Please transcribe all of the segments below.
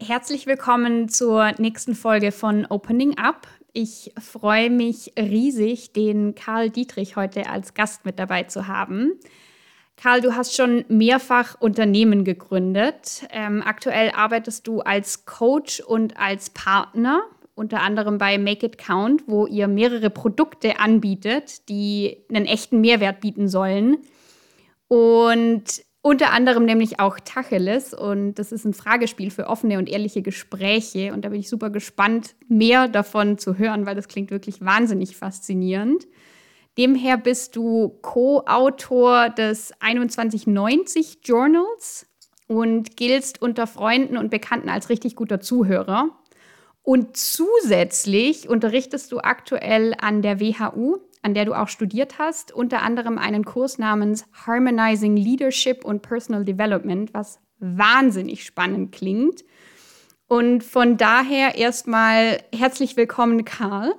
Herzlich willkommen zur nächsten Folge von Opening Up. Ich freue mich riesig, den Karl Dietrich heute als Gast mit dabei zu haben. Karl, du hast schon mehrfach Unternehmen gegründet. Ähm, aktuell arbeitest du als Coach und als Partner, unter anderem bei Make It Count, wo ihr mehrere Produkte anbietet, die einen echten Mehrwert bieten sollen. Und unter anderem nämlich auch Tacheles und das ist ein Fragespiel für offene und ehrliche Gespräche und da bin ich super gespannt, mehr davon zu hören, weil das klingt wirklich wahnsinnig faszinierend. Demher bist du Co-Autor des 2190 Journals und giltst unter Freunden und Bekannten als richtig guter Zuhörer. Und zusätzlich unterrichtest du aktuell an der WHU an der du auch studiert hast, unter anderem einen Kurs namens Harmonizing Leadership und Personal Development, was wahnsinnig spannend klingt. Und von daher erstmal herzlich willkommen, Karl.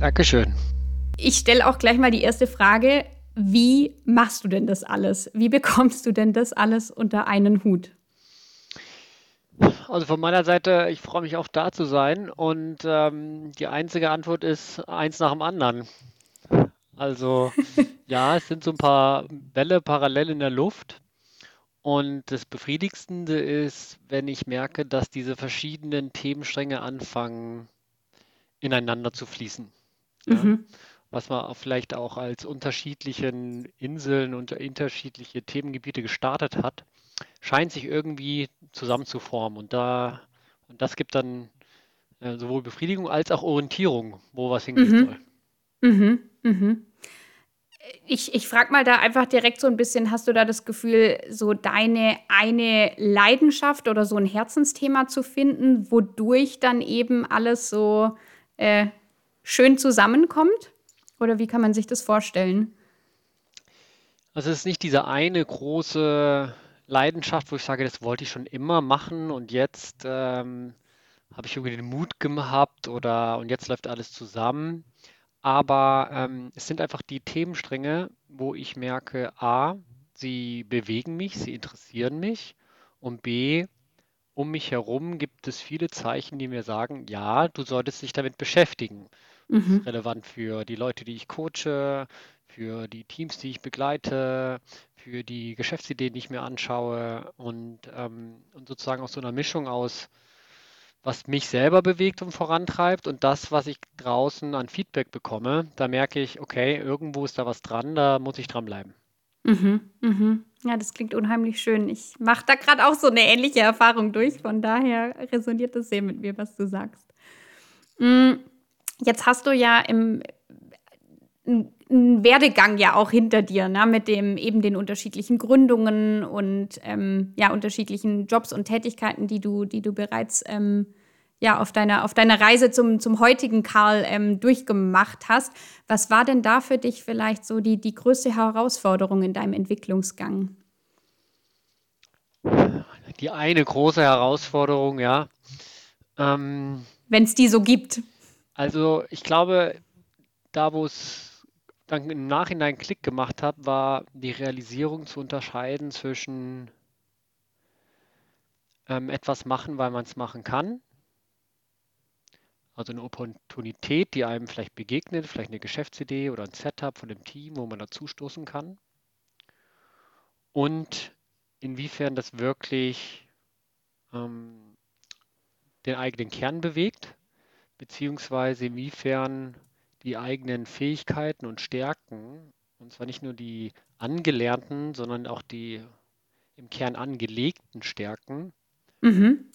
Dankeschön. Ich stelle auch gleich mal die erste Frage. Wie machst du denn das alles? Wie bekommst du denn das alles unter einen Hut? Also von meiner Seite, ich freue mich auch da zu sein und ähm, die einzige Antwort ist eins nach dem anderen. Also ja, es sind so ein paar Bälle parallel in der Luft und das Befriedigendste ist, wenn ich merke, dass diese verschiedenen Themenstränge anfangen ineinander zu fließen. Ja? Mhm was man vielleicht auch als unterschiedlichen Inseln und unterschiedliche Themengebiete gestartet hat, scheint sich irgendwie zusammenzuformen. Und da und das gibt dann äh, sowohl Befriedigung als auch Orientierung, wo was hingehen mhm. soll. Mhm. Mhm. Ich, ich frage mal da einfach direkt so ein bisschen, hast du da das Gefühl, so deine eine Leidenschaft oder so ein Herzensthema zu finden, wodurch dann eben alles so äh, schön zusammenkommt? Oder wie kann man sich das vorstellen? Also es ist nicht diese eine große Leidenschaft, wo ich sage, das wollte ich schon immer machen und jetzt ähm, habe ich irgendwie den Mut gehabt oder und jetzt läuft alles zusammen. Aber ähm, es sind einfach die Themenstränge, wo ich merke, a, sie bewegen mich, sie interessieren mich und b, um mich herum gibt es viele Zeichen, die mir sagen, ja, du solltest dich damit beschäftigen. Mhm. relevant für die Leute, die ich coache, für die Teams, die ich begleite, für die Geschäftsideen, die ich mir anschaue und, ähm, und sozusagen aus so einer Mischung aus, was mich selber bewegt und vorantreibt und das, was ich draußen an Feedback bekomme, da merke ich, okay, irgendwo ist da was dran, da muss ich dranbleiben. Mhm, mhm. Ja, das klingt unheimlich schön. Ich mache da gerade auch so eine ähnliche Erfahrung durch. Von daher resoniert das sehr mit mir, was du sagst. Mhm. Jetzt hast du ja im einen Werdegang ja auch hinter dir, ne? mit dem eben den unterschiedlichen Gründungen und ähm, ja unterschiedlichen Jobs und Tätigkeiten, die du, die du bereits ähm, ja auf deiner auf deiner Reise zum zum heutigen Karl ähm, durchgemacht hast. Was war denn da für dich vielleicht so die die größte Herausforderung in deinem Entwicklungsgang? Die eine große Herausforderung, ja. Ähm, Wenn es die so gibt. Also ich glaube, da wo es dann im Nachhinein Klick gemacht hat, war die Realisierung zu unterscheiden zwischen ähm, etwas machen, weil man es machen kann. Also eine Opportunität, die einem vielleicht begegnet, vielleicht eine Geschäftsidee oder ein Setup von dem Team, wo man dazustoßen kann. Und inwiefern das wirklich ähm, den eigenen Kern bewegt beziehungsweise inwiefern die eigenen Fähigkeiten und Stärken, und zwar nicht nur die angelernten, sondern auch die im Kern angelegten Stärken, mhm.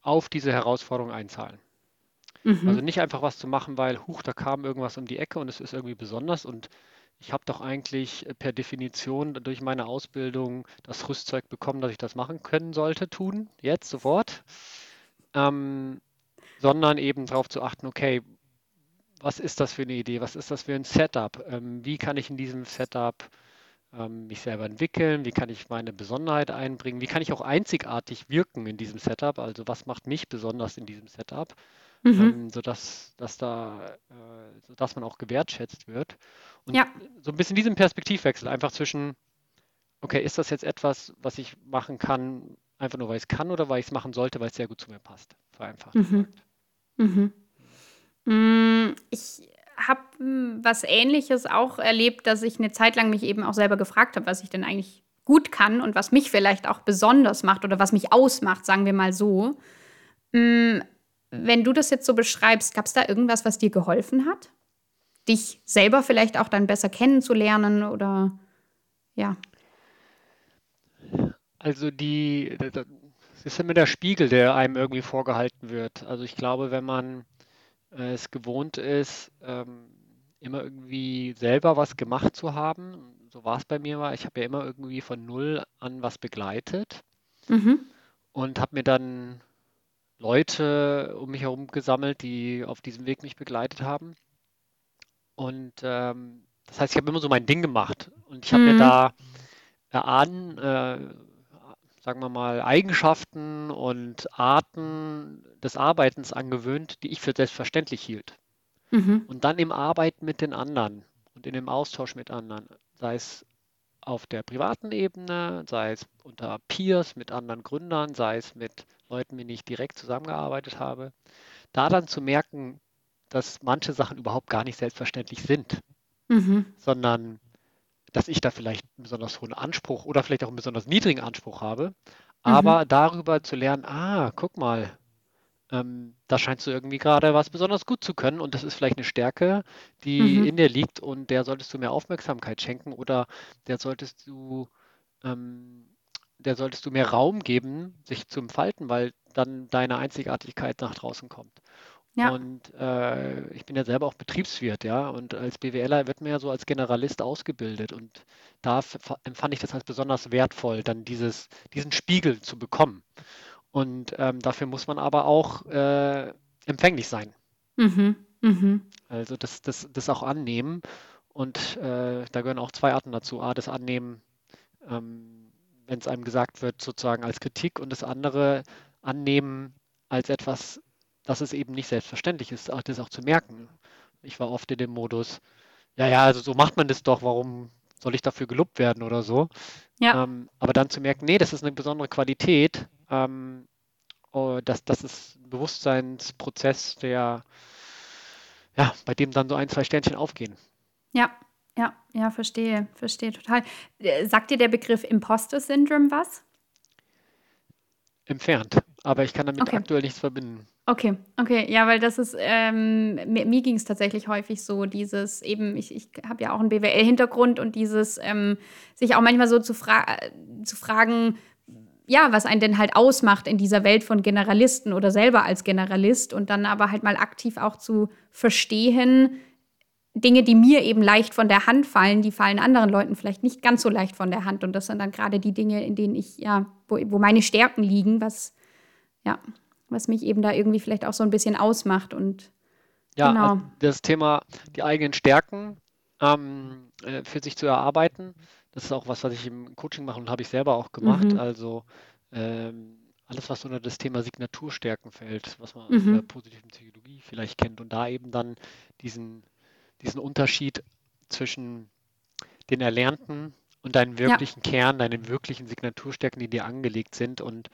auf diese Herausforderung einzahlen. Mhm. Also nicht einfach was zu machen, weil, huch, da kam irgendwas um die Ecke und es ist irgendwie besonders und ich habe doch eigentlich per Definition durch meine Ausbildung das Rüstzeug bekommen, dass ich das machen können sollte, tun, jetzt, sofort. Ähm, sondern eben darauf zu achten, okay, was ist das für eine Idee, was ist das für ein Setup, ähm, wie kann ich in diesem Setup ähm, mich selber entwickeln, wie kann ich meine Besonderheit einbringen, wie kann ich auch einzigartig wirken in diesem Setup, also was macht mich besonders in diesem Setup, mhm. ähm, sodass, dass da, äh, sodass man auch gewertschätzt wird. Und ja. so ein bisschen diesen Perspektivwechsel, einfach zwischen, okay, ist das jetzt etwas, was ich machen kann, einfach nur weil ich es kann oder weil ich es machen sollte, weil es sehr gut zu mir passt? Vereinfacht mhm. Mhm. Mm, ich habe hm, was Ähnliches auch erlebt, dass ich eine Zeit lang mich eben auch selber gefragt habe, was ich denn eigentlich gut kann und was mich vielleicht auch besonders macht oder was mich ausmacht, sagen wir mal so. Mm, wenn du das jetzt so beschreibst, gab es da irgendwas, was dir geholfen hat? Dich selber vielleicht auch dann besser kennenzulernen oder ja? Also die, das ist immer der Spiegel, der einem irgendwie vorgehalten wird. Also ich glaube, wenn man äh, es gewohnt ist, ähm, immer irgendwie selber was gemacht zu haben, so war es bei mir war, ich habe ja immer irgendwie von null an was begleitet mhm. und habe mir dann Leute um mich herum gesammelt, die auf diesem Weg mich begleitet haben. Und ähm, das heißt, ich habe immer so mein Ding gemacht und ich habe mhm. mir da erahnen, äh, sagen wir mal, Eigenschaften und Arten des Arbeitens angewöhnt, die ich für selbstverständlich hielt. Mhm. Und dann im Arbeiten mit den anderen und in dem Austausch mit anderen, sei es auf der privaten Ebene, sei es unter Peers mit anderen Gründern, sei es mit Leuten, mit denen ich direkt zusammengearbeitet habe, da dann zu merken, dass manche Sachen überhaupt gar nicht selbstverständlich sind, mhm. sondern dass ich da vielleicht einen besonders hohen Anspruch oder vielleicht auch einen besonders niedrigen Anspruch habe, mhm. aber darüber zu lernen, ah, guck mal, ähm, da scheinst du irgendwie gerade was besonders gut zu können und das ist vielleicht eine Stärke, die mhm. in dir liegt und der solltest du mehr Aufmerksamkeit schenken oder der solltest du, ähm, der solltest du mehr Raum geben, sich zu entfalten, weil dann deine Einzigartigkeit nach draußen kommt. Ja. Und äh, ich bin ja selber auch Betriebswirt, ja, und als BWLer wird man ja so als Generalist ausgebildet und da empfand ich das als besonders wertvoll, dann dieses, diesen Spiegel zu bekommen. Und ähm, dafür muss man aber auch äh, empfänglich sein. Mhm. Mhm. Also das, das, das auch annehmen. Und äh, da gehören auch zwei Arten dazu. A, das Annehmen, ähm, wenn es einem gesagt wird, sozusagen als Kritik und das andere annehmen als etwas, dass es eben nicht selbstverständlich ist, das auch zu merken. Ich war oft in dem Modus, ja, ja, also so macht man das doch, warum soll ich dafür gelobt werden oder so? Ja. Ähm, aber dann zu merken, nee, das ist eine besondere Qualität, ähm, oh, das, das ist ein Bewusstseinsprozess, der, ja, bei dem dann so ein, zwei Sternchen aufgehen. Ja, ja, ja, verstehe, verstehe total. Äh, sagt dir der Begriff Imposter Syndrome was? Entfernt, aber ich kann damit okay. aktuell nichts verbinden. Okay, okay, ja, weil das ist, ähm, mir, mir ging es tatsächlich häufig so, dieses eben, ich, ich habe ja auch einen BWL-Hintergrund und dieses, ähm, sich auch manchmal so zu, fra zu fragen, ja, was einen denn halt ausmacht in dieser Welt von Generalisten oder selber als Generalist und dann aber halt mal aktiv auch zu verstehen, Dinge, die mir eben leicht von der Hand fallen, die fallen anderen Leuten vielleicht nicht ganz so leicht von der Hand. Und das sind dann gerade die Dinge, in denen ich, ja, wo, wo meine Stärken liegen, was, ja, was mich eben da irgendwie vielleicht auch so ein bisschen ausmacht. Und ja, genau. also das Thema, die eigenen Stärken ähm, äh, für sich zu erarbeiten, das ist auch was, was ich im Coaching mache und habe ich selber auch gemacht. Mhm. Also ähm, alles, was unter das Thema Signaturstärken fällt, was man mhm. aus der positiven Psychologie vielleicht kennt und da eben dann diesen, diesen Unterschied zwischen den Erlernten und deinen wirklichen ja. Kern, deinen wirklichen Signaturstärken, die dir angelegt sind und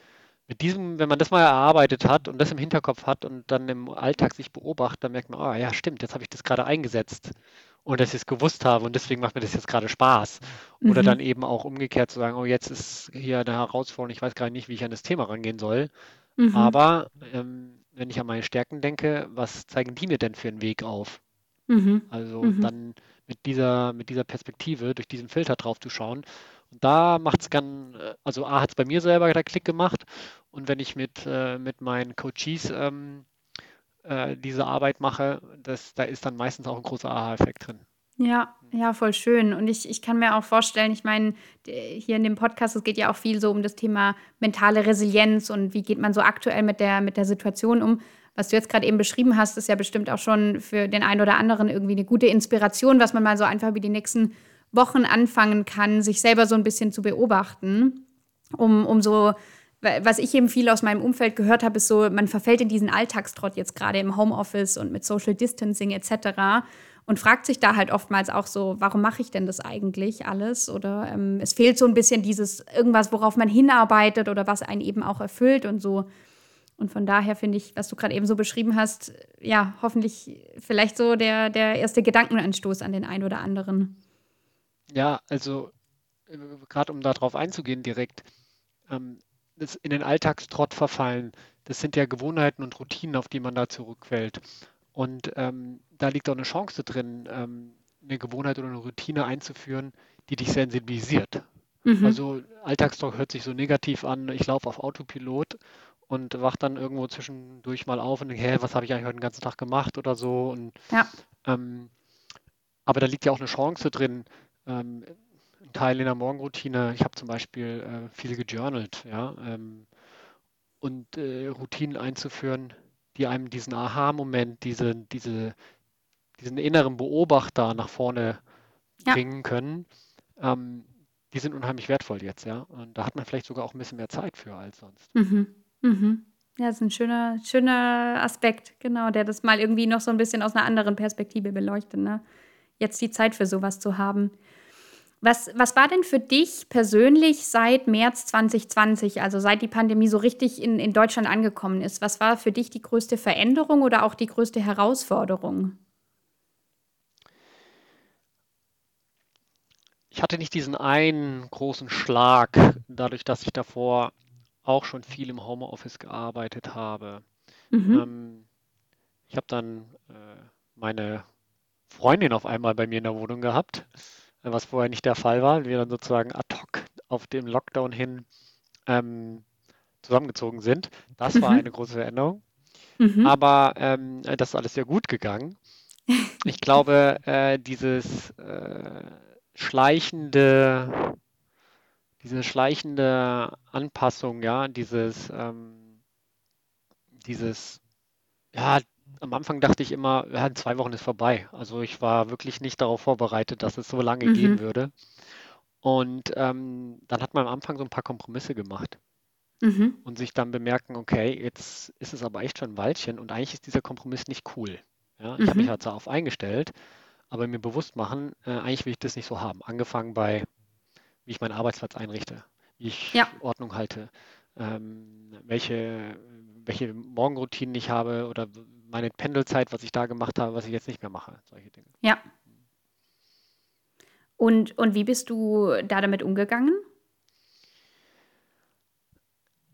mit diesem, wenn man das mal erarbeitet hat und das im Hinterkopf hat und dann im Alltag sich beobachtet, dann merkt man, oh ja, stimmt, jetzt habe ich das gerade eingesetzt und dass ich es gewusst habe und deswegen macht mir das jetzt gerade Spaß. Oder mhm. dann eben auch umgekehrt zu sagen, oh, jetzt ist hier eine Herausforderung, ich weiß gar nicht, wie ich an das Thema rangehen soll. Mhm. Aber ähm, wenn ich an meine Stärken denke, was zeigen die mir denn für einen Weg auf? Mhm. Also mhm. dann mit dieser, mit dieser Perspektive, durch diesen Filter drauf zu schauen und da macht es ganz, äh, also A hat es bei mir selber der Klick gemacht und wenn ich mit, äh, mit meinen Coaches ähm, äh, diese Arbeit mache, das, da ist dann meistens auch ein großer Aha-Effekt drin. Ja, ja, voll schön. Und ich, ich kann mir auch vorstellen, ich meine, hier in dem Podcast, es geht ja auch viel so um das Thema mentale Resilienz und wie geht man so aktuell mit der, mit der Situation um. Was du jetzt gerade eben beschrieben hast, ist ja bestimmt auch schon für den einen oder anderen irgendwie eine gute Inspiration, was man mal so einfach über die nächsten Wochen anfangen kann, sich selber so ein bisschen zu beobachten, um, um so was ich eben viel aus meinem Umfeld gehört habe, ist so, man verfällt in diesen Alltagstrott jetzt gerade im Homeoffice und mit Social Distancing etc. und fragt sich da halt oftmals auch so, warum mache ich denn das eigentlich alles? Oder ähm, es fehlt so ein bisschen dieses irgendwas, worauf man hinarbeitet oder was einen eben auch erfüllt und so. Und von daher finde ich, was du gerade eben so beschrieben hast, ja, hoffentlich vielleicht so der, der erste Gedankenanstoß an den einen oder anderen. Ja, also äh, gerade um darauf einzugehen direkt, ähm, in den Alltagstrott verfallen, das sind ja Gewohnheiten und Routinen, auf die man da zurückfällt. Und ähm, da liegt auch eine Chance drin, ähm, eine Gewohnheit oder eine Routine einzuführen, die dich sensibilisiert. Mhm. Also Alltagstrott hört sich so negativ an, ich laufe auf Autopilot und wach dann irgendwo zwischendurch mal auf und denke, hä, was habe ich eigentlich heute den ganzen Tag gemacht oder so. Und, ja. ähm, aber da liegt ja auch eine Chance drin, ähm, ein Teil in der Morgenroutine. Ich habe zum Beispiel äh, viel gejournalt, ja, ähm, und äh, Routinen einzuführen, die einem diesen Aha-Moment, diese, diese, diesen inneren Beobachter nach vorne ja. bringen können. Ähm, die sind unheimlich wertvoll jetzt, ja. Und da hat man vielleicht sogar auch ein bisschen mehr Zeit für als sonst. Mhm. Mhm. Ja, das ist ein schöner, schöner Aspekt, genau, der das mal irgendwie noch so ein bisschen aus einer anderen Perspektive beleuchtet, ne? Jetzt die Zeit für sowas zu haben. Was, was war denn für dich persönlich seit März 2020, also seit die Pandemie so richtig in, in Deutschland angekommen ist? Was war für dich die größte Veränderung oder auch die größte Herausforderung? Ich hatte nicht diesen einen großen Schlag, dadurch, dass ich davor auch schon viel im Homeoffice gearbeitet habe. Mhm. Ähm, ich habe dann äh, meine Freundin auf einmal bei mir in der Wohnung gehabt was vorher nicht der Fall war. Wir dann sozusagen ad hoc auf dem Lockdown hin ähm, zusammengezogen sind. Das mhm. war eine große Veränderung. Mhm. Aber ähm, das ist alles sehr gut gegangen. Ich glaube, äh, dieses äh, schleichende, diese schleichende Anpassung, ja, dieses, ähm, dieses, ja, am Anfang dachte ich immer, ja, in zwei Wochen ist vorbei. Also ich war wirklich nicht darauf vorbereitet, dass es so lange mhm. gehen würde. Und ähm, dann hat man am Anfang so ein paar Kompromisse gemacht. Mhm. Und sich dann bemerken, okay, jetzt ist es aber echt schon ein Weilchen und eigentlich ist dieser Kompromiss nicht cool. Ja, ich mhm. habe mich halt darauf eingestellt, aber mir bewusst machen, äh, eigentlich will ich das nicht so haben. Angefangen bei, wie ich meinen Arbeitsplatz einrichte, wie ich ja. Ordnung halte, ähm, welche, welche Morgenroutinen ich habe oder meine Pendelzeit, was ich da gemacht habe, was ich jetzt nicht mehr mache, solche Dinge. Ja. Und, und wie bist du da damit umgegangen?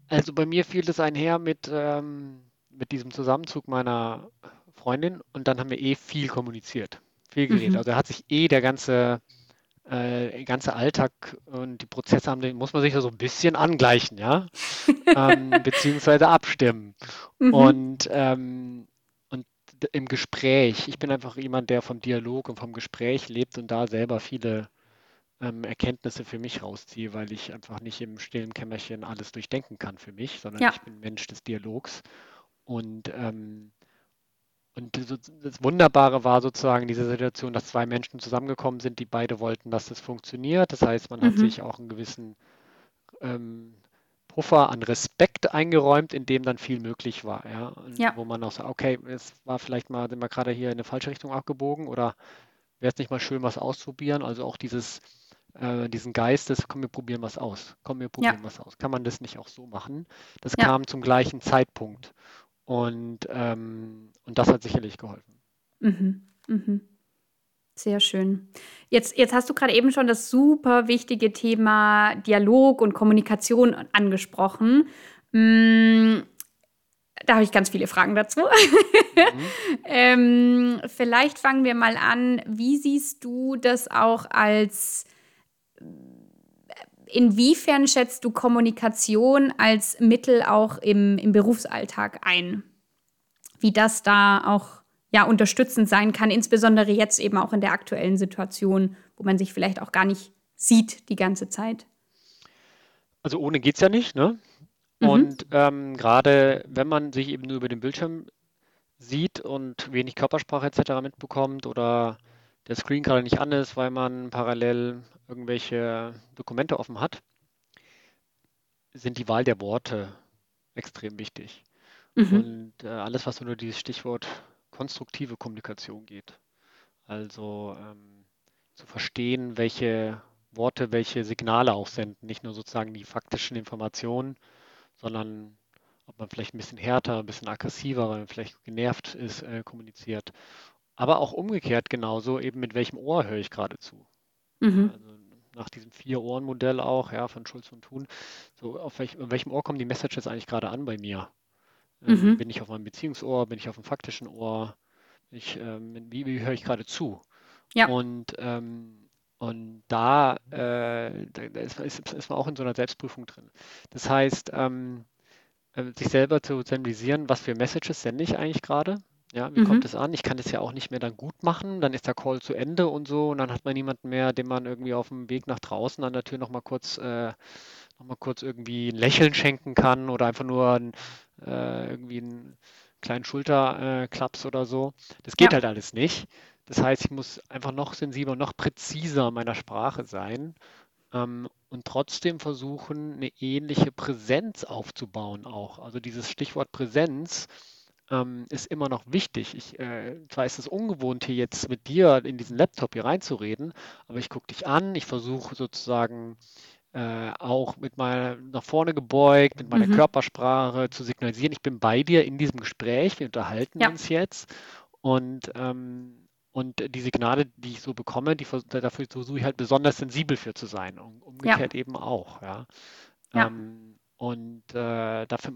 Also bei mir fiel es einher mit, ähm, mit diesem Zusammenzug meiner Freundin und dann haben wir eh viel kommuniziert, viel geredet. Mhm. Also da hat sich eh der ganze, äh, ganze Alltag und die Prozesse haben, den muss man sich so ein bisschen angleichen, ja, ähm, beziehungsweise abstimmen. Mhm. Und ähm, im Gespräch. Ich bin einfach jemand, der vom Dialog und vom Gespräch lebt und da selber viele ähm, Erkenntnisse für mich rausziehe, weil ich einfach nicht im stillen Kämmerchen alles durchdenken kann für mich, sondern ja. ich bin Mensch des Dialogs. Und, ähm, und das Wunderbare war sozusagen diese Situation, dass zwei Menschen zusammengekommen sind, die beide wollten, dass das funktioniert. Das heißt, man mhm. hat sich auch einen gewissen ähm, Puffer an Respekt eingeräumt, in dem dann viel möglich war. Ja? ja. Wo man auch sagt, okay, es war vielleicht mal, sind wir gerade hier in eine falsche Richtung abgebogen oder wäre es nicht mal schön, was auszuprobieren? Also auch dieses, äh, diesen Geist des, komm, wir probieren was aus. Komm, wir probieren ja. was aus. Kann man das nicht auch so machen? Das ja. kam zum gleichen Zeitpunkt. Und, ähm, und das hat sicherlich geholfen. Mhm. Mhm. Sehr schön. Jetzt, jetzt hast du gerade eben schon das super wichtige Thema Dialog und Kommunikation angesprochen. Hm, da habe ich ganz viele Fragen dazu. Mhm. ähm, vielleicht fangen wir mal an. Wie siehst du das auch als, inwiefern schätzt du Kommunikation als Mittel auch im, im Berufsalltag ein? Wie das da auch ja, unterstützend sein kann, insbesondere jetzt eben auch in der aktuellen Situation, wo man sich vielleicht auch gar nicht sieht die ganze Zeit. Also ohne geht es ja nicht, ne? Mhm. Und ähm, gerade wenn man sich eben nur über den Bildschirm sieht und wenig Körpersprache etc. mitbekommt oder der Screen gerade nicht an ist, weil man parallel irgendwelche Dokumente offen hat, sind die Wahl der Worte extrem wichtig. Mhm. Und äh, alles, was unter dieses Stichwort konstruktive Kommunikation geht. Also ähm, zu verstehen, welche Worte welche Signale auch senden. Nicht nur sozusagen die faktischen Informationen, sondern ob man vielleicht ein bisschen härter, ein bisschen aggressiver, weil man vielleicht genervt ist, äh, kommuniziert. Aber auch umgekehrt genauso, eben mit welchem Ohr höre ich gerade zu. Mhm. Also nach diesem Vier-Ohren-Modell auch, ja, von Schulz und Thun. So, auf welch, auf welchem Ohr kommen die Messages eigentlich gerade an bei mir? Ähm, Mhm. bin ich auf meinem Beziehungsohr, bin ich auf dem faktischen Ohr? Ich, ähm, wie, wie höre ich gerade zu? Ja. Und, ähm, und da, äh, da, ist, ist, ist man auch in so einer Selbstprüfung drin. Das heißt, ähm, äh, sich selber zu sensibilisieren, was für Messages sende ich eigentlich gerade? Ja, wie kommt Mhm. es an? Ich kann das ja auch nicht mehr dann gut machen. Dann ist der Call zu Ende und so, und dann hat man niemanden mehr, dem man irgendwie auf dem Weg nach draußen an der Tür nochmal kurz, äh, noch mal kurz irgendwie ein Lächeln schenken kann oder einfach nur ein, äh, irgendwie einen kleinen Schulterklaps oder so. Das geht Ja. halt alles nicht. Das heißt, ich muss einfach noch sensibler, noch präziser in meiner Sprache sein ähm, und trotzdem versuchen, eine ähnliche Präsenz aufzubauen auch. Also dieses Stichwort Präsenz ähm, ist immer noch wichtig. Ich, äh, zwar ist es ungewohnt, hier jetzt mit dir in diesen Laptop hier reinzureden, aber ich gucke dich an, ich versuche sozusagen äh, auch mit meiner nach vorne gebeugt, mit meiner Mhm. Körpersprache zu signalisieren, ich bin bei dir in diesem Gespräch, wir unterhalten Ja. uns jetzt und ähm, und die Signale, die ich so bekomme, die, dafür versuche ich halt besonders sensibel für zu sein. Und Ja. umgekehrt eben auch, ja. Ja. Ähm, und äh, dafür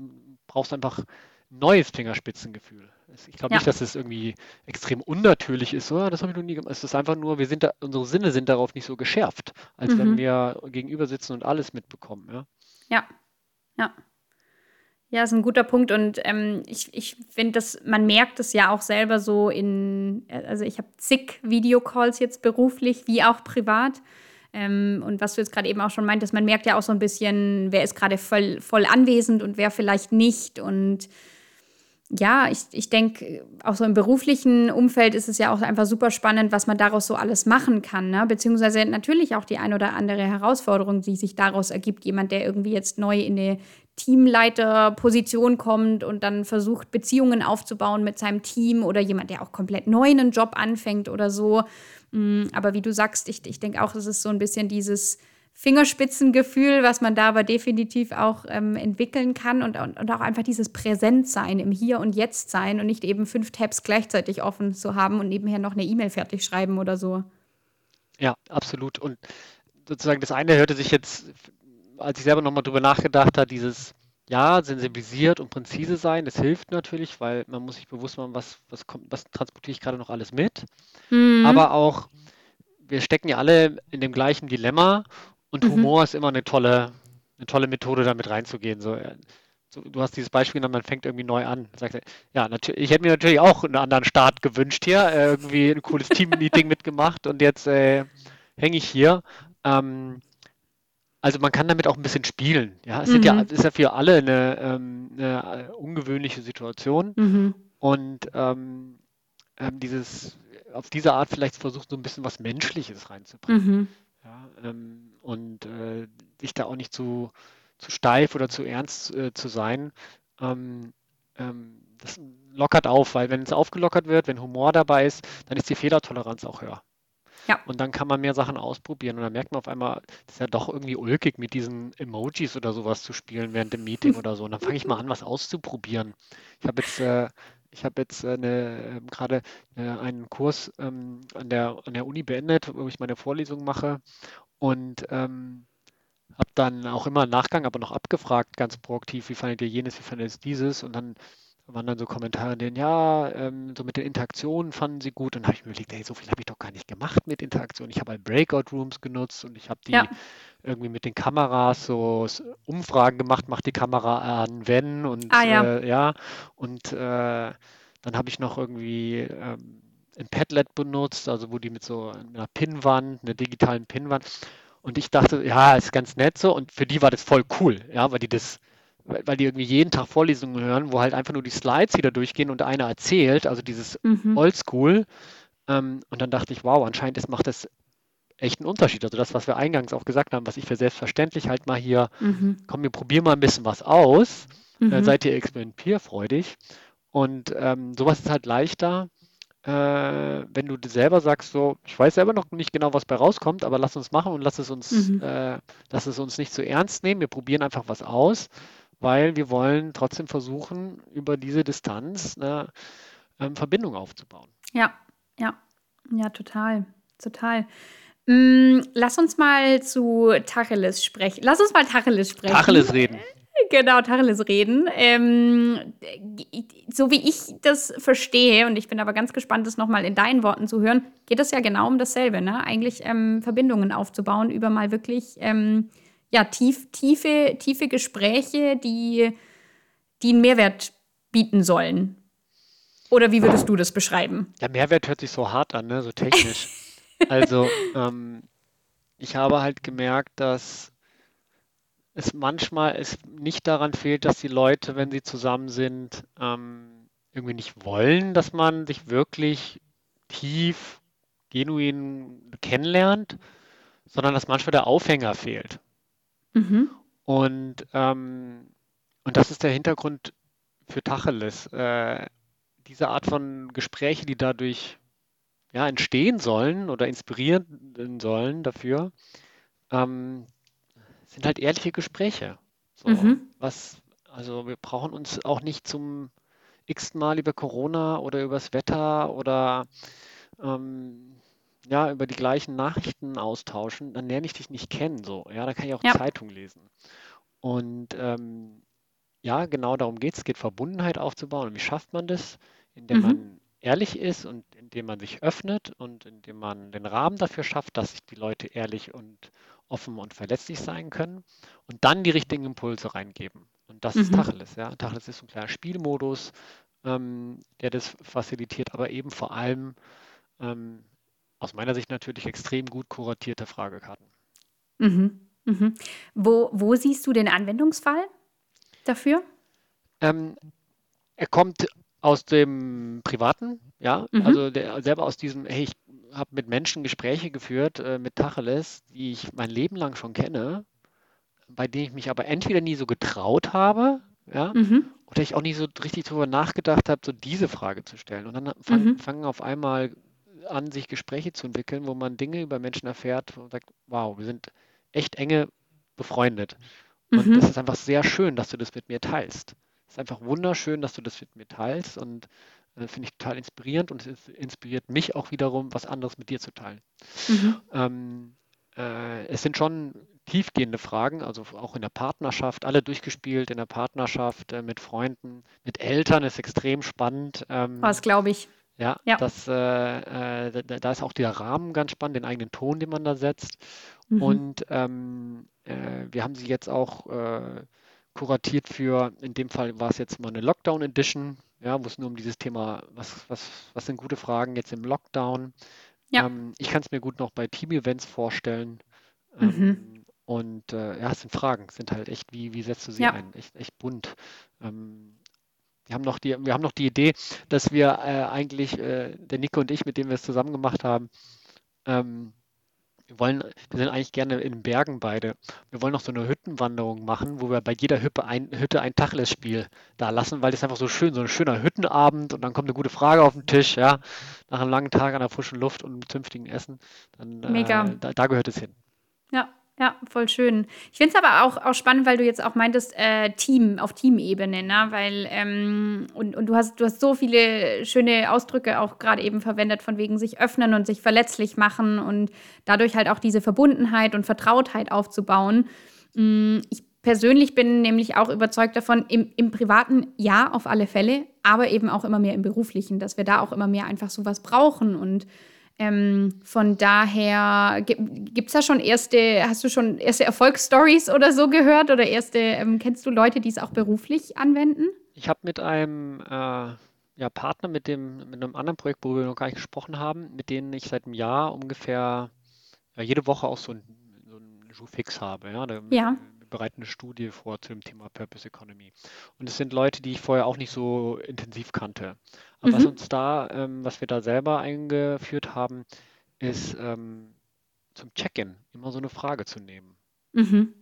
brauchst du einfach ein neues Fingerspitzengefühl. Ich glaube Ja. nicht, dass es irgendwie extrem unnatürlich ist. "Ah, das habe ich noch nie gemacht. Es ist einfach nur, wir sind da, unsere Sinne sind darauf nicht so geschärft, als wenn Mhm. wir gegenüber sitzen und alles mitbekommen. Ja. Ja. Ja. Ja, ist ein guter Punkt und ähm, ich, ich finde, dass man merkt es ja auch selber so in, also ich habe zig Videocalls jetzt beruflich wie auch privat. Ähm, und was du jetzt gerade eben auch schon meintest, man merkt ja auch so ein bisschen, wer ist gerade voll, voll anwesend und wer vielleicht nicht. Und ja, ich, ich denke, auch so im beruflichen Umfeld ist es ja auch einfach super spannend, was man daraus so alles machen kann. Ne? Beziehungsweise natürlich auch die ein oder andere Herausforderung, die sich daraus ergibt. Jemand, der irgendwie jetzt neu in eine Teamleiterposition kommt und dann versucht, Beziehungen aufzubauen mit seinem Team oder jemand, der auch komplett neu einen Job anfängt oder so. Mm, Aber wie du sagst, ich, ich denke auch, es ist so ein bisschen dieses Fingerspitzengefühl, was man da aber definitiv auch ähm, entwickeln kann und, und, und auch einfach dieses Präsentsein im Hier und Jetzt sein und nicht eben fünf Tabs gleichzeitig offen zu haben und nebenher noch eine E-Mail fertig schreiben oder so. Ja, absolut. Und sozusagen das eine hörte sich jetzt, als ich selber nochmal drüber nachgedacht habe, dieses ja, sensibilisiert und präzise sein, das hilft natürlich, weil man muss sich bewusst machen, was, was kommt, was transportiere ich gerade noch alles mit. Mhm. Aber auch, wir stecken ja alle in dem gleichen Dilemma und Mhm. Humor ist immer eine tolle, eine tolle Methode, damit reinzugehen. So, äh, du hast dieses Beispiel, man fängt irgendwie neu an. Sagt ja, natürlich, ich hätte mir natürlich auch einen anderen Start gewünscht hier, äh, irgendwie ein cooles Team-Meeting mitgemacht und jetzt äh, hänge ich hier. Ähm, also man kann damit auch ein bisschen spielen. Ja, es sind ja, Mhm. es ist ja für alle eine, ähm, eine äh, ungewöhnliche Situation Mhm. und ähm, ähm, dieses auf diese Art vielleicht versucht, so ein bisschen was Menschliches reinzubringen. Mhm. Ja, ähm, und äh, sich da auch nicht zu, zu steif oder zu ernst äh, zu sein. Ähm, ähm, das lockert auf, weil wenn es aufgelockert wird, wenn Humor dabei ist, dann ist die Fehlertoleranz auch höher. Ja. Und dann kann man mehr Sachen ausprobieren und dann merkt man auf einmal, das ist ja doch irgendwie ulkig, mit diesen Emojis oder sowas zu spielen während dem Meeting oder so. Und dann fange ich mal an, was auszuprobieren. Ich habe jetzt, äh, ich habe jetzt äh, ähm, gerade äh, einen Kurs ähm, an der, an der Uni beendet, wo ich meine Vorlesung mache und ähm, habe dann auch immer im Nachgang aber noch abgefragt, ganz proaktiv, wie fandet ihr jenes, wie fandet ihr dieses? Und dann waren dann so Kommentare, denen, ja, ähm, so mit den Interaktionen fanden sie gut. Und dann habe ich mir überlegt, hey, so viel habe ich doch gar nicht gemacht mit Interaktionen. Ich habe halt Breakout Rooms genutzt und ich habe die Ja. irgendwie mit den Kameras so Umfragen gemacht, macht die Kamera an, wenn und Ah, ja. äh, ja. Und äh, dann habe ich noch irgendwie ähm, ein Padlet benutzt, also wo die mit so einer Pinnwand, einer digitalen Pinnwand. Und ich dachte, ja, ist ganz nett so. Und für die war das voll cool, ja, weil die das, weil die irgendwie jeden Tag Vorlesungen hören, wo halt einfach nur die Slides wieder durchgehen und einer erzählt, also dieses Mhm. Oldschool. Ähm, und dann dachte ich, wow, anscheinend ist, macht das echt einen Unterschied. Also das, was wir eingangs auch gesagt haben, was ich für selbstverständlich halt mal hier, mhm. komm, wir probieren mal ein bisschen was aus. Äh, mhm. Äh, seid ihr experimentierfreudig? Und ähm, sowas ist halt leichter, wenn du selber sagst, so, ich weiß selber noch nicht genau, was bei rauskommt, aber lass uns machen und lass es uns, mhm. äh, lass es uns nicht zu ernst nehmen. Wir probieren einfach was aus, weil wir wollen trotzdem versuchen, über diese Distanz eine ähm, Verbindung aufzubauen. Ja, ja, ja, total, total. Mm, lass uns mal zu Tacheles sprechen. Lass uns mal Tacheles sprechen. Tacheles reden. Genau, Tacheles reden. Ähm, so wie ich das verstehe, und ich bin aber ganz gespannt, das nochmal in deinen Worten zu hören, geht es ja genau um dasselbe, ne? Eigentlich ähm, Verbindungen aufzubauen über mal wirklich ähm, ja, tief, tiefe, tiefe Gespräche, die, die einen Mehrwert bieten sollen. Oder wie würdest du das beschreiben? Ja, Mehrwert hört sich so hart an, ne? so technisch. also, ähm, ich habe halt gemerkt, dass es manchmal es nicht daran fehlt, dass die Leute, wenn sie zusammen sind, ähm, irgendwie nicht wollen, dass man sich wirklich tief, genuin kennenlernt, sondern dass manchmal der Aufhänger fehlt. Mhm. Und, ähm, und das ist der Hintergrund für Tacheles. Äh, diese Art von Gespräche, die dadurch ja, entstehen sollen oder inspirieren sollen dafür, ähm, sind halt ehrliche Gespräche. So, mhm. was, also wir brauchen uns auch nicht zum x Mal über Corona oder übers Wetter oder ähm, ja, über die gleichen Nachrichten austauschen, dann lerne ich dich nicht kennen. So, ja, da kann ich auch ja. Zeitung lesen. Und ähm, ja, genau darum geht es. Es geht Verbundenheit aufzubauen. Und wie schafft man das? Indem mhm. man ehrlich ist und indem man sich öffnet und indem man den Rahmen dafür schafft, dass sich die Leute ehrlich und offen und verletzlich sein können und dann die richtigen Impulse reingeben. Und das mhm. ist Tacheles. Ja? Tacheles ist ein kleiner Spielmodus, ähm, der das facilitiert, aber eben vor allem ähm, aus meiner Sicht natürlich extrem gut kuratierte Fragekarten. Mhm. Mhm. Wo, wo siehst du den Anwendungsfall dafür? Ähm, er kommt aus dem Privaten, ja, mhm. also der, selber aus diesem, hey, ich habe mit Menschen Gespräche geführt, äh, mit Tacheles, die ich mein Leben lang schon kenne, bei denen ich mich aber entweder nie so getraut habe, ja, mhm. oder ich auch nie so richtig darüber nachgedacht habe, so diese Frage zu stellen. Und dann fang, mhm. fangen auf einmal an, sich Gespräche zu entwickeln, wo man Dinge über Menschen erfährt und sagt, wow, wir sind echt enge befreundet. Und mhm. das ist einfach sehr schön, dass du das mit mir teilst. Es ist einfach wunderschön, dass du das mit mir teilst und äh, finde ich total inspirierend und es inspiriert mich auch wiederum, was anderes mit dir zu teilen. Mhm. Ähm, äh, es sind schon tiefgehende Fragen, also auch in der Partnerschaft, alle durchgespielt in der Partnerschaft, äh, mit Freunden, mit Eltern ist extrem spannend. Ähm, Was glaube ich. Ja, ja. Das, äh, äh, da, da, ist auch der Rahmen ganz spannend, den eigenen Ton, den man da setzt. Mhm. Und ähm, äh, wir haben sie jetzt auch äh, kuratiert für, in dem Fall war es jetzt mal eine Lockdown Edition, ja, wo es nur um dieses Thema, was, was, was sind gute Fragen jetzt im Lockdown. Ja. Ähm, ich kann es mir gut noch bei Team-Events vorstellen. Ähm, mhm. Und äh, ja, es sind Fragen, sind halt echt, wie, wie setzt du sie ja. ein? Echt, echt bunt. Ähm, wir haben, noch die, wir haben noch die Idee, dass wir äh, eigentlich, äh, der Nico und ich, mit dem wir es zusammen gemacht haben, ähm, wir wollen, wir sind eigentlich gerne in Bergen beide. Wir wollen noch so eine Hüttenwanderung machen, wo wir bei jeder Hütte ein, Hütte ein Tacheles-Spiel da lassen, weil das einfach so schön, so ein schöner Hüttenabend und dann kommt eine gute Frage auf den Tisch, ja, nach einem langen Tag an der frischen Luft und einem zünftigen Essen. Dann, Mega. Äh, da, da gehört es hin. Ja, ja, voll schön. Ich finde es aber auch, auch spannend, weil du jetzt auch meintest, äh, Team, auf Teamebene, ne? Weil, ähm, und, und du hast, du hast so viele schöne Ausdrücke auch gerade eben verwendet, von wegen sich öffnen und sich verletzlich machen und dadurch halt auch diese Verbundenheit und Vertrautheit aufzubauen. Mm, ich persönlich bin nämlich auch überzeugt davon, im, im privaten ja, auf alle Fälle, aber eben auch immer mehr im beruflichen, dass wir da auch immer mehr einfach sowas brauchen und ähm, von daher gibt es da schon erste, hast du schon erste Erfolgsstories oder so gehört oder erste, ähm, kennst du Leute, die es auch beruflich anwenden? Ich habe mit einem äh, ja, Partner, mit dem, mit einem anderen Projekt, wo wir noch gar nicht gesprochen haben, mit denen ich seit einem Jahr ungefähr ja, jede Woche auch so ein, so ein Fix habe. Ja, da, ja bereiten eine Studie vor zu dem Thema Purpose Economy. Und es sind Leute, die ich vorher auch nicht so intensiv kannte. Aber mhm. was uns da, ähm, was wir da selber eingeführt haben, ist ähm, zum Check-in immer so eine Frage zu nehmen. Mhm.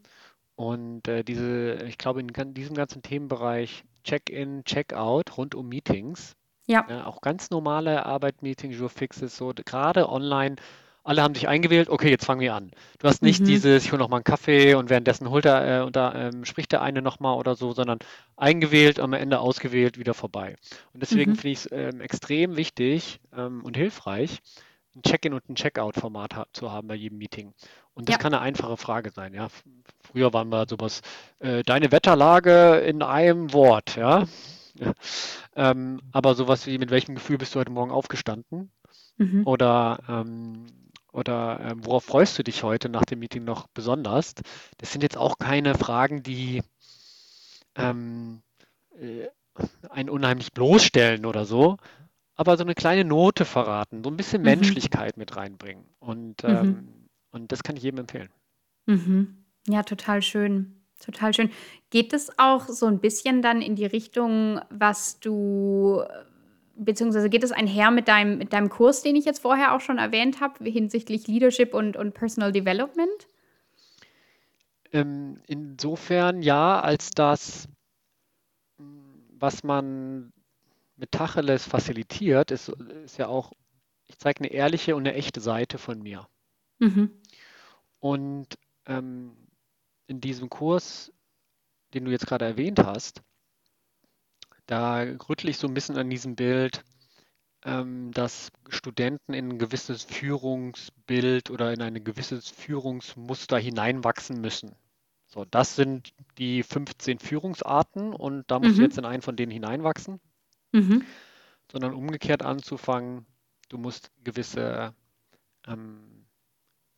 Und äh, diese, ich glaube, in diesem ganzen Themenbereich Check-in, Check-out rund um Meetings, Ja. ja, auch ganz normale Arbeit-Meetings, Jour-Fixes, so d- gerade online, alle haben sich eingewählt, okay, jetzt fangen wir an. Du hast nicht Mhm. dieses, ich hole noch mal einen Kaffee und währenddessen holt er, äh, und da ähm, spricht der eine noch mal oder so, sondern eingewählt, am Ende ausgewählt, wieder vorbei. Und deswegen Mhm. finde ich es ähm, extrem wichtig ähm, und hilfreich, ein Check-in und ein Check-out-Format ha zu haben bei jedem Meeting. Und das Ja. kann eine einfache Frage sein, ja. Früher waren wir sowas, äh, deine Wetterlage in einem Wort, ja. Ja. Ähm, aber sowas wie, mit welchem Gefühl bist du heute Morgen aufgestanden? Mhm. Oder, ähm, oder ähm, worauf freust du dich heute nach dem Meeting noch besonders? Das sind jetzt auch keine Fragen, die ähm, äh, einen unheimlich bloßstellen oder so, aber so eine kleine Note verraten, so ein bisschen Mhm. Menschlichkeit mit reinbringen. Und, Mhm. ähm, und das kann ich jedem empfehlen. Mhm. Ja, total schön. Total schön. Geht es auch so ein bisschen dann in die Richtung, was du, beziehungsweise geht es einher mit deinem, mit deinem Kurs, den ich jetzt vorher auch schon erwähnt habe, hinsichtlich Leadership und, und Personal Development? Ähm, insofern ja, als das, was man mit Tacheles facilitiert, ist, ist ja auch, ich zeige eine ehrliche und eine echte Seite von mir. Mhm. Und ähm, in diesem Kurs, den du jetzt gerade erwähnt hast, da rüttle ich so ein bisschen an diesem Bild, ähm, dass Studenten in ein gewisses Führungsbild oder in ein gewisses Führungsmuster hineinwachsen müssen. So, das sind die 15 Führungsarten und da musst du Mhm. jetzt in einen von denen hineinwachsen, Mhm. sondern umgekehrt anzufangen, du musst gewisse ähm,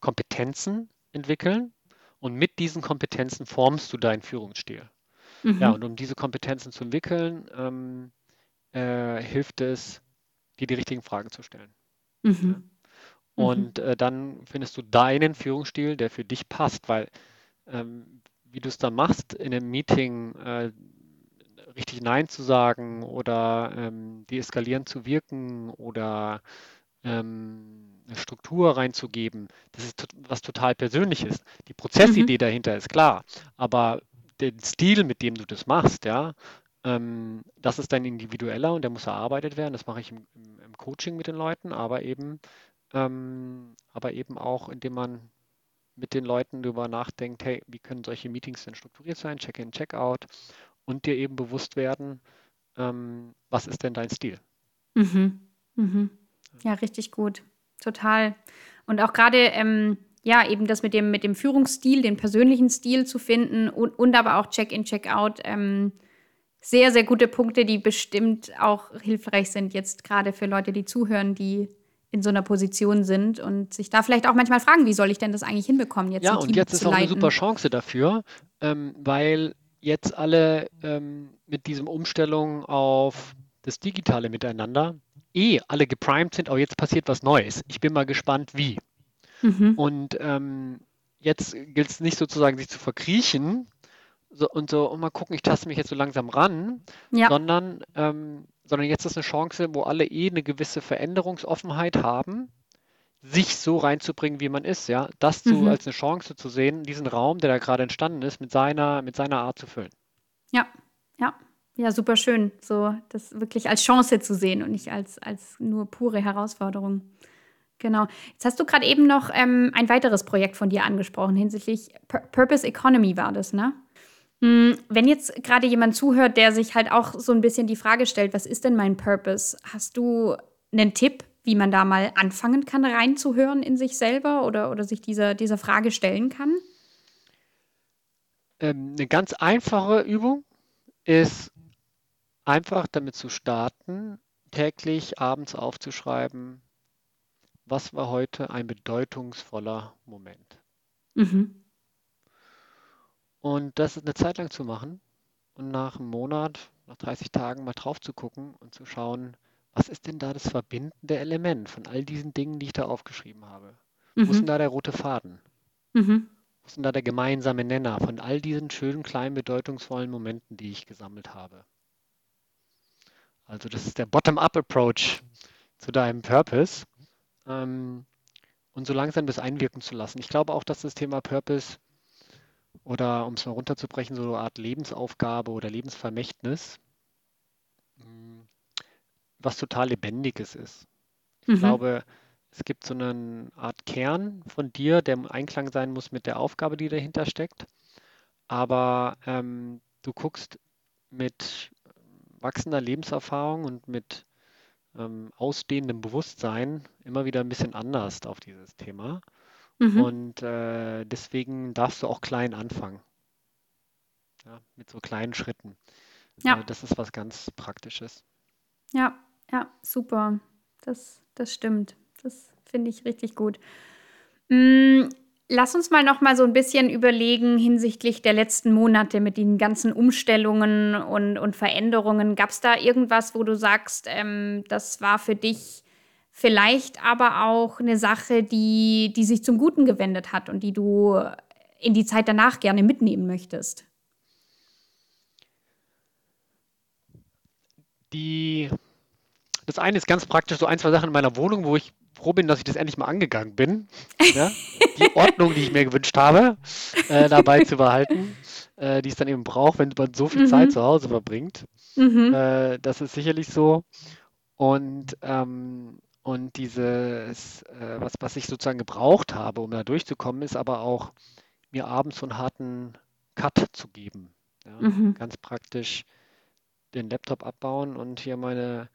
Kompetenzen entwickeln und mit diesen Kompetenzen formst du deinen Führungsstil. Ja, Mhm. und um diese Kompetenzen zu entwickeln, ähm, äh, hilft es, dir die richtigen Fragen zu stellen. Ja. Mhm. Mhm. Und äh, dann findest du deinen Führungsstil, der für dich passt, weil ähm, wie du es dann machst, in einem Meeting äh, richtig Nein zu sagen oder ähm, deeskalierend zu wirken oder ähm, eine Struktur reinzugeben, das ist was total Persönliches. Die Mhm. Prozessidee dahinter ist klar, aber der Stil, mit dem du das machst, ja, ähm, das ist dein individueller und der muss erarbeitet werden. Das mache ich im, im, im Coaching mit den Leuten, aber eben, ähm, aber eben auch, indem man mit den Leuten darüber nachdenkt, hey, wie können solche Meetings denn strukturiert sein, Check-in, Check-out und dir eben bewusst werden, ähm, was ist denn dein Stil? Mhm. Mhm. Ja, richtig gut. Total. Und auch gerade, ähm, ja, eben das mit dem, mit dem Führungsstil, den persönlichen Stil zu finden und, und aber auch Check-in, Check-out. Ähm, sehr, sehr gute Punkte, die bestimmt auch hilfreich sind, jetzt gerade für Leute, die zuhören, die in so einer Position sind und sich da vielleicht auch manchmal fragen, wie soll ich denn das eigentlich hinbekommen, jetzt Ja, und jetzt ist auch eine super Chance dafür, ähm, weil jetzt alle ähm, mit diesem Umstellung auf das digitale Miteinander eh alle geprimed sind, oh, jetzt passiert was Neues. Ich bin mal gespannt, wie. Mhm. Und ähm, jetzt gilt es nicht sozusagen, sich zu verkriechen so, und so, oh, mal gucken, ich taste mich jetzt so langsam ran, Ja. sondern, ähm, sondern jetzt ist eine Chance, wo alle eh eine gewisse Veränderungsoffenheit haben, sich so reinzubringen, wie man ist, ja, das zu, Mhm. als eine Chance zu sehen, diesen Raum, der da gerade entstanden ist, mit seiner, mit seiner Art zu füllen. Ja, ja, ja, super schön, so das wirklich als Chance zu sehen und nicht als, als nur pure Herausforderung. Genau. Jetzt hast du gerade eben noch ähm, ein weiteres Projekt von dir angesprochen, hinsichtlich Pur Purpose Economy war das, ne? Hm, Wenn jetzt gerade jemand zuhört, der sich halt auch so ein bisschen die Frage stellt, was ist denn mein Purpose? Hast du einen Tipp, wie man da mal anfangen kann, reinzuhören in sich selber oder, oder sich dieser, dieser Frage stellen kann? Ähm, eine ganz einfache Übung ist einfach damit zu starten, täglich abends aufzuschreiben, was war heute ein bedeutungsvoller Moment. Mhm. Und das eine Zeit lang zu machen und nach einem Monat, nach 30 Tagen mal drauf zu gucken und zu schauen, was ist denn da das verbindende Element von all diesen Dingen, die ich da aufgeschrieben habe? Wo ist denn Mhm. da der rote Faden? Mhm. Wo ist denn da der gemeinsame Nenner von all diesen schönen, kleinen, bedeutungsvollen Momenten, die ich gesammelt habe? Also das ist der Bottom-up-Approach zu deinem Purpose. Ähm, und so langsam das einwirken zu lassen. Ich glaube auch, dass das Thema Purpose oder um es mal runterzubrechen, so eine Art Lebensaufgabe oder Lebensvermächtnis, hm, was total Lebendiges ist. Ich Mhm. glaube, es gibt so eine Art Kern von dir, der im Einklang sein muss mit der Aufgabe, die dahinter steckt. Aber ähm, du guckst mit wachsender Lebenserfahrung und mit ähm, ausdehendem Bewusstsein immer wieder ein bisschen anders auf dieses Thema. Mhm. Und äh, deswegen darfst du auch klein anfangen. Ja, mit so kleinen Schritten. Ja. Äh, das ist was ganz Praktisches. Ja, ja, super. Das, das stimmt. Das finde ich richtig gut. Mm, lass uns mal noch mal so ein bisschen überlegen hinsichtlich der letzten Monate mit den ganzen Umstellungen und, und Veränderungen. Gab es da irgendwas, wo du sagst, ähm, das war für dich vielleicht aber auch eine Sache, die, die sich zum Guten gewendet hat und die du in die Zeit danach gerne mitnehmen möchtest? Die, das eine ist ganz praktisch, so ein, zwei Sachen in meiner Wohnung, wo ich froh bin, dass ich das endlich mal angegangen bin. Ja? Die Ordnung, die ich mir gewünscht habe, äh, dabei zu behalten, äh, die es dann eben braucht, wenn man so viel Mhm. Zeit zu Hause verbringt. Mhm. Äh, das ist sicherlich so. Und, ähm, und dieses, äh, was, was ich sozusagen gebraucht habe, um da durchzukommen, ist aber auch, mir abends so einen harten Cut zu geben. Ja? Mhm. Ganz praktisch den Laptop abbauen und hier meine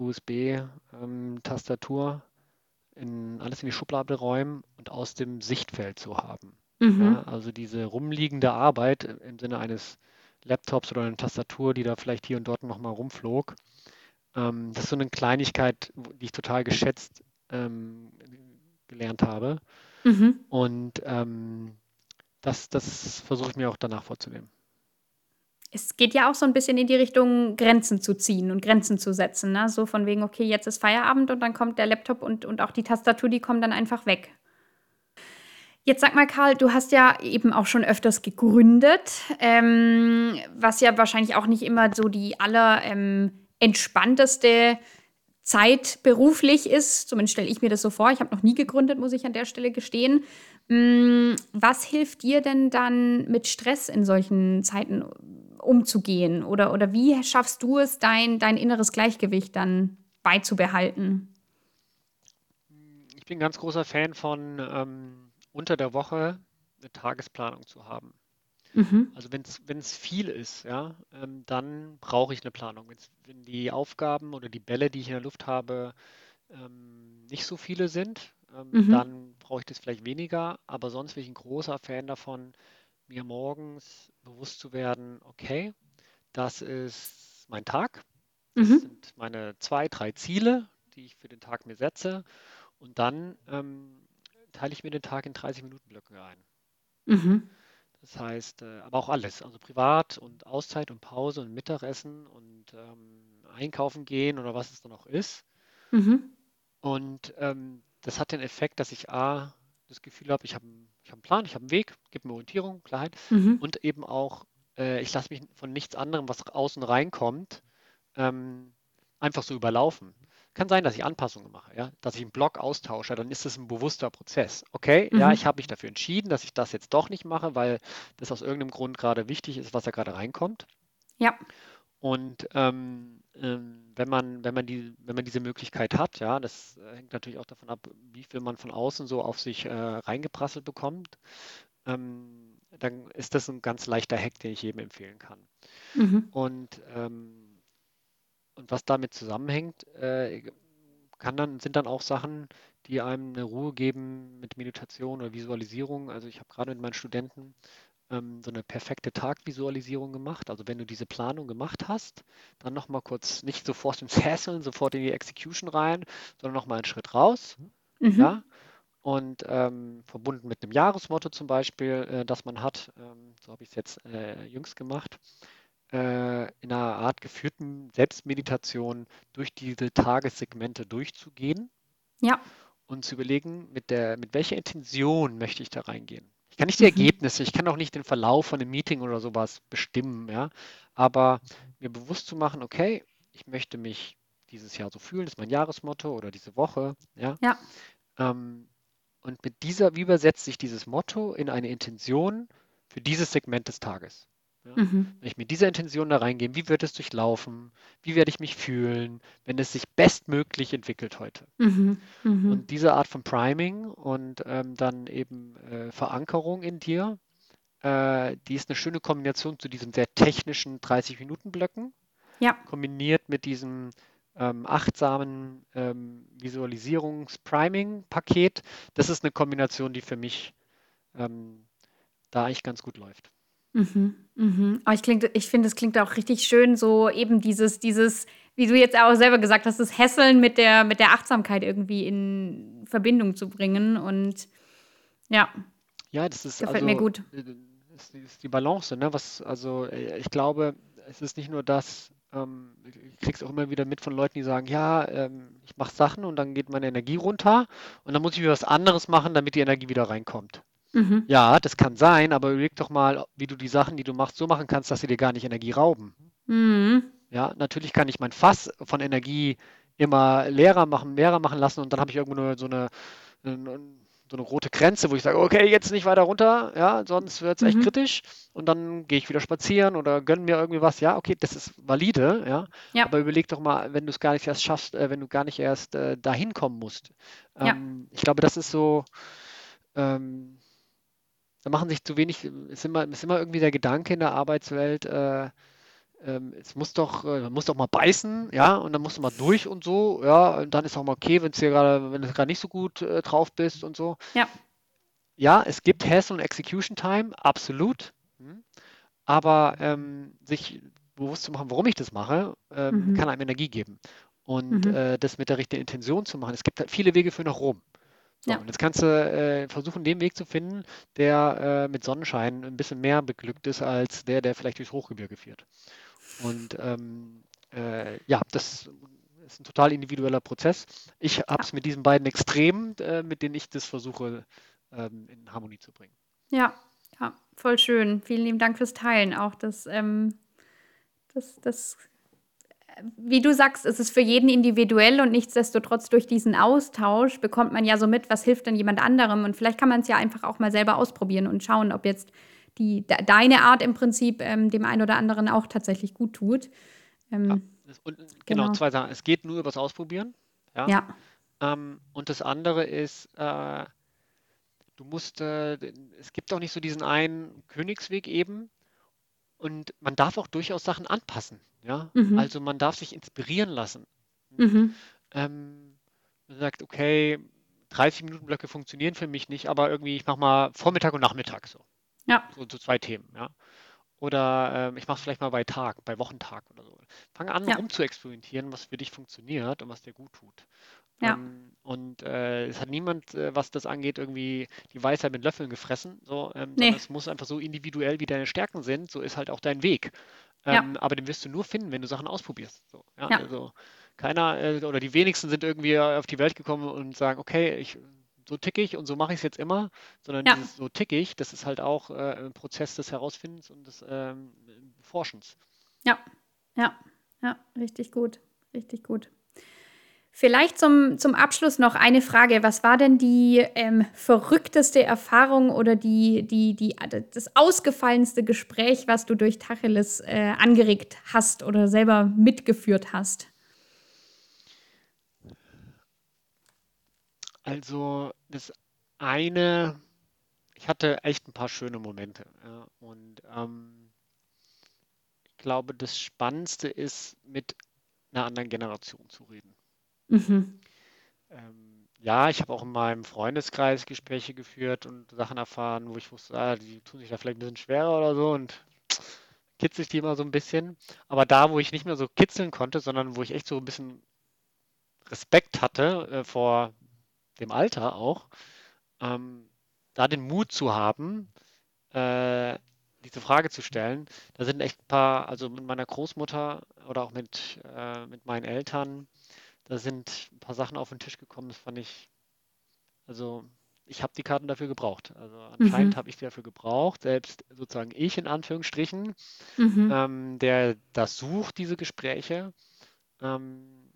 USB-Tastatur in alles in die Schublade räumen und aus dem Sichtfeld zu haben. Mhm. Ja, also diese rumliegende Arbeit im Sinne eines Laptops oder einer Tastatur, die da vielleicht hier und dort nochmal rumflog. Ähm, das ist so eine Kleinigkeit, die ich total geschätzt ähm, gelernt habe. Mhm. Und ähm, das, das versuche ich mir auch danach vorzunehmen. Es geht ja auch so ein bisschen in die Richtung, Grenzen zu ziehen und Grenzen zu setzen, ne? So von wegen: „Okay, jetzt ist Feierabend“ und dann kommt der Laptop und und auch die Tastatur, die kommen dann einfach weg. Jetzt sag mal, Karl, du hast ja eben auch schon öfters gegründet, ähm, was ja wahrscheinlich auch nicht immer so die aller, ähm, entspannteste Zeit beruflich ist. Zumindest stelle ich mir das so vor. Ich habe noch nie gegründet, muss ich an der Stelle gestehen. Hm, was hilft dir denn dann, mit Stress in solchen Zeiten umzugehen? Oder oder wie schaffst du es, dein dein inneres Gleichgewicht dann beizubehalten? Ich bin ein ganz großer Fan von ähm, unter der Woche eine Tagesplanung zu haben. Mhm. Also wenn es viel ist, ja, ähm, dann brauche ich eine Planung. Wenn's, wenn die Aufgaben oder die Bälle, die ich in der Luft habe, ähm, nicht so viele sind, ähm, Mhm. dann brauche ich das vielleicht weniger. Aber sonst bin ich ein großer Fan davon, mir morgens bewusst zu werden, okay, das ist mein Tag, das Mhm. sind meine zwei, drei Ziele, die ich für den Tag mir setze. Und dann ähm, teile ich mir den Tag in 30 Minuten Blöcke ein. Mhm. Das heißt, äh, aber auch alles, also privat und Auszeit und Pause und Mittagessen und ähm, einkaufen gehen oder was es dann auch ist. Mhm. Und ähm, das hat den Effekt, dass ich A, das Gefühl habe, ich habe ich hab einen Plan, ich habe einen Weg, gebe mir Orientierung, Klarheit Mhm. und eben auch, äh, ich lasse mich von nichts anderem, was außen reinkommt, ähm, einfach so überlaufen. Kann sein, dass ich Anpassungen mache, ja, dass ich einen Block austausche, dann ist das ein bewusster Prozess. Okay, ja, Mhm. ich habe mich dafür entschieden, dass ich das jetzt doch nicht mache, weil das aus irgendeinem Grund gerade wichtig ist, was da gerade reinkommt. Ja. Und ähm, ähm, wenn man, wenn man die, wenn man diese Möglichkeit hat, ja, das äh, hängt natürlich auch davon ab, wie viel man von außen so auf sich äh, reingeprasselt bekommt, ähm, dann ist das ein ganz leichter Hack, den ich jedem empfehlen kann. Mhm. Und, ähm, und was damit zusammenhängt, äh, kann dann, sind dann auch Sachen, die einem eine Ruhe geben mit Meditation oder Visualisierung. Also ich habe gerade mit meinen Studenten ähm, so eine perfekte Tagvisualisierung gemacht. Also wenn du diese Planung gemacht hast, dann nochmal kurz nicht sofort im Sesseln, sofort in die Execution rein, sondern nochmal einen Schritt raus. Mhm. Ja, und ähm, verbunden mit einem Jahresmotto zum Beispiel, äh, das man hat, ähm, so habe ich es jetzt äh, jüngst gemacht, äh, in einer Art geführten Selbstmeditation durch diese Tagessegmente durchzugehen Ja. und zu überlegen, mit der, mit welcher Intention möchte ich da reingehen. Ich kann nicht die Mhm. Ergebnisse, ich kann auch nicht den Verlauf von einem Meeting oder sowas bestimmen, ja, aber mir bewusst zu machen, okay, ich möchte mich dieses Jahr so fühlen, das ist mein Jahresmotto oder diese Woche, ja, Ja. ähm, und mit dieser, wie übersetzt sich dieses Motto in eine Intention für dieses Segment des Tages? Ja? Mhm. Wenn ich mit dieser Intention da reingehe, wie wird es durchlaufen? Wie werde ich mich fühlen, wenn es sich bestmöglich entwickelt heute? Mhm. Mhm. Und diese Art von Priming und ähm, dann eben äh, Verankerung in dir, äh, die ist eine schöne Kombination zu diesen sehr technischen 30-Minuten-Blöcken, Ja. kombiniert mit diesem ähm, achtsamen ähm, Visualisierungs-Priming-Paket. Das ist eine Kombination, die für mich ähm, da eigentlich ganz gut läuft. Mhm, mhm. Aber ich klingt, ich finde, es klingt auch richtig schön, so eben dieses, dieses, wie du jetzt auch selber gesagt hast, das Hässeln mit der, mit der Achtsamkeit irgendwie in Verbindung zu bringen. Und ja, Ja, das ist gefällt mir also gut. äh, ist, die- ist die Balance, ne? Was, also äh, ich glaube, es ist nicht nur das, ähm, ich krieg's auch immer wieder mit von Leuten, die sagen, ja, ähm, ich mache Sachen und dann geht meine Energie runter und dann muss ich wieder was anderes machen, damit die Energie wieder reinkommt. Mhm. Ja, das kann sein, aber überleg doch mal, wie du die Sachen, die du machst, so machen kannst, dass sie dir gar nicht Energie rauben. Mhm. Ja, natürlich kann ich mein Fass von Energie immer leerer machen, leerer machen lassen und dann habe ich irgendwo nur so eine, so eine rote Grenze, wo ich sage, okay, jetzt nicht weiter runter, ja, sonst wird es echt Mhm. kritisch und dann gehe ich wieder spazieren oder gönn mir irgendwie was. Ja, okay, das ist valide, ja, Ja. aber überleg doch mal, wenn du es gar nicht erst schaffst, äh, wenn du gar nicht erst äh, dahin kommen musst. Ja. Ähm, ich glaube, das ist so, ähm, da machen sich zu wenig, ist immer, ist immer irgendwie der Gedanke in der Arbeitswelt, äh, ähm, es muss doch, äh, man muss doch mal beißen, ja, und dann musst du mal durch und so, ja, und dann ist auch mal okay, wenn es dir gerade, wenn du gerade nicht so gut äh, drauf bist und so. Ja. Ja, es gibt Hassle und Execution Time, absolut. Hm. Aber ähm, sich bewusst zu machen, warum ich das mache, ähm, Mhm. kann einem Energie geben. Und Mhm. äh, das mit der richtigen Intention zu machen. Es gibt halt viele Wege für nach Rom. So, Ja. und jetzt kannst du äh, versuchen, den Weg zu finden, der äh, mit Sonnenschein ein bisschen mehr beglückt ist als der, der vielleicht durchs Hochgebirge führt. Und ähm, äh, ja, das ist ein total individueller Prozess. Ich habe es mit diesen beiden Extremen, äh, mit denen ich das versuche, ähm, in Harmonie zu bringen. Ja, ja, voll schön. Vielen lieben Dank fürs Teilen. Auch das, ähm, das, das, wie du sagst, es ist für jeden individuell und nichtsdestotrotz durch diesen Austausch bekommt man ja so mit, was hilft denn jemand anderem. Und vielleicht kann man es ja einfach auch mal selber ausprobieren und schauen, ob jetzt die, de deine Art im Prinzip ähm, dem einen oder anderen auch tatsächlich gut tut. Ja, Ähm, das, und, genau, genau. zwei Sachen. Es geht nur übers Ausprobieren. Ja. Ja, Ähm, und das andere ist, äh, du musst, äh, es gibt auch nicht so diesen einen Königsweg eben. Und man darf auch durchaus Sachen anpassen. Ja, mhm. also man darf sich inspirieren lassen. Mhm. Ähm, man sagt, okay, 30 Minuten Blöcke funktionieren für mich nicht, aber irgendwie ich mache mal Vormittag und Nachmittag so. Ja, So, so zwei Themen, ja. Oder ähm, ich mache es vielleicht mal bei Tag, bei Wochentag oder so. Fange an, ja, rum zu experimentieren, was für dich funktioniert und was dir gut tut. ja, Ähm, und äh, es hat niemand, äh, was das angeht, irgendwie die Weisheit mit Löffeln gefressen, so, ähm, nee, es muss einfach so individuell, wie deine Stärken sind, so ist halt auch dein Weg. Ja, Ähm, aber den wirst du nur finden, wenn du Sachen ausprobierst. So, ja, ja, also keiner äh, oder die wenigsten sind irgendwie auf die Welt gekommen und sagen, okay, ich, so ticke ich und so mache ich es jetzt immer, sondern ja, dieses so ticke ich, das ist halt auch äh, ein Prozess des Herausfindens und des ähm, Forschens. ja, ja, ja, richtig gut, richtig gut. Vielleicht zum, zum Abschluss noch eine Frage. Was war denn die ähm, verrückteste Erfahrung oder die, die, die, das ausgefallenste Gespräch, was du durch Tacheles äh, angeregt hast oder selber mitgeführt hast? Also das eine, ich hatte echt ein paar schöne Momente. Ja, und ähm, ich glaube, das Spannendste ist, mit einer anderen Generation zu reden. Mhm. Ähm, ja, ich habe auch in meinem Freundeskreis Gespräche geführt und Sachen erfahren, wo ich wusste, ah, die tun sich da vielleicht ein bisschen schwerer oder so und kitzel ich die immer so ein bisschen. Aber da, wo ich nicht mehr so kitzeln konnte, sondern wo ich echt so ein bisschen Respekt hatte äh, vor dem Alter auch, ähm, da den Mut zu haben, äh, diese Frage zu stellen. Da sind echt ein paar, also mit meiner Großmutter oder auch mit, äh, mit meinen Eltern, da sind ein paar Sachen auf den Tisch gekommen, das fand ich, also ich habe die Karten dafür gebraucht. Also anscheinend Mhm. habe ich die dafür gebraucht, selbst sozusagen ich in Anführungsstrichen, Mhm. ähm, der das sucht, diese Gespräche. Ähm,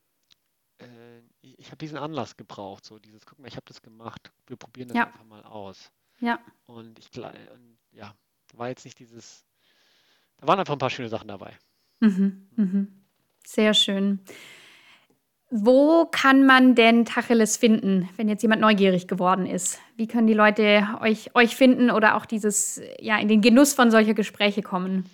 äh, ich, habe diesen Anlass gebraucht, so dieses, guck mal, ich habe das gemacht, wir probieren das Ja, einfach mal aus. ja. Und ich, gla- und ja, war jetzt nicht dieses, da waren einfach ein paar schöne Sachen dabei. Mhm, mhm. Sehr schön. Wo kann man denn Tacheles finden, wenn jetzt jemand neugierig geworden ist? Wie können die Leute euch, euch finden oder auch dieses, ja, in den Genuss von solcher Gespräche kommen?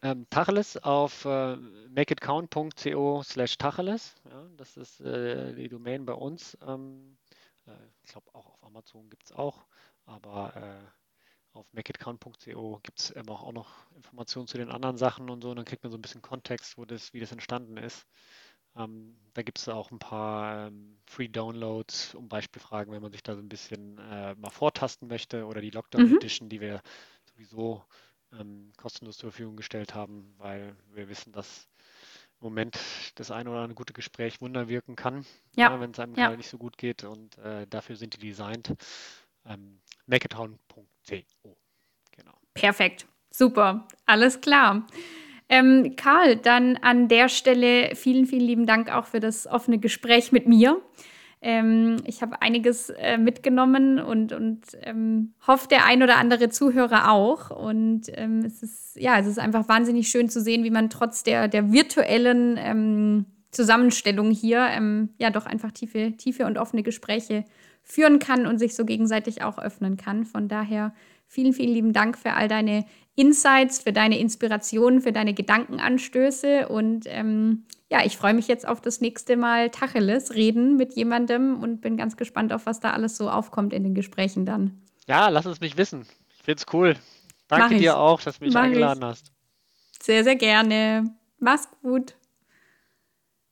Ähm, Tacheles auf äh, makeitcount.co slash Tacheles. Ja, das ist äh, die Domain bei uns. Ähm, äh, ich glaube auch auf Amazon gibt es auch, aber äh, auf makeitcount.co gibt es auch, auch noch Informationen zu den anderen Sachen und so. Und dann kriegt man so ein bisschen Kontext, wo das, wie das entstanden ist. Ähm, da gibt es auch ein paar ähm, Free Downloads, um Beispielfragen, wenn man sich da so ein bisschen äh, mal vortasten möchte oder die Lockdown Mhm. Edition, die wir sowieso ähm, kostenlos zur Verfügung gestellt haben, weil wir wissen, dass im Moment das eine oder andere gute Gespräch Wunder wirken kann, Ja, ja, wenn es einem ja. gerade nicht so gut geht und äh, dafür sind die designt. Ähm, genau. Perfekt. Super. Alles klar. Ähm, Karl, dann an der Stelle vielen, vielen lieben Dank auch für das offene Gespräch mit mir. Ähm, ich habe einiges äh, mitgenommen und, und ähm, hoffe, der ein oder andere Zuhörer auch. Und ähm, es ist, ja, es ist einfach wahnsinnig schön zu sehen, wie man trotz der, der virtuellen ähm, Zusammenstellung hier ähm, ja doch einfach tiefe, tiefe und offene Gespräche führen kann und sich so gegenseitig auch öffnen kann. Von daher vielen, vielen lieben Dank für all deine Insights, für deine Inspirationen, für deine Gedankenanstöße. Und ähm, ja, ich freue mich jetzt auf das nächste Mal Tacheles reden mit jemandem und bin ganz gespannt, auf was da alles so aufkommt in den Gesprächen dann. Ja, lass es mich wissen. Ich finde es cool. Danke ich. dir auch, dass du mich Mach ich. eingeladen hast. Sehr, sehr gerne. Mach's gut.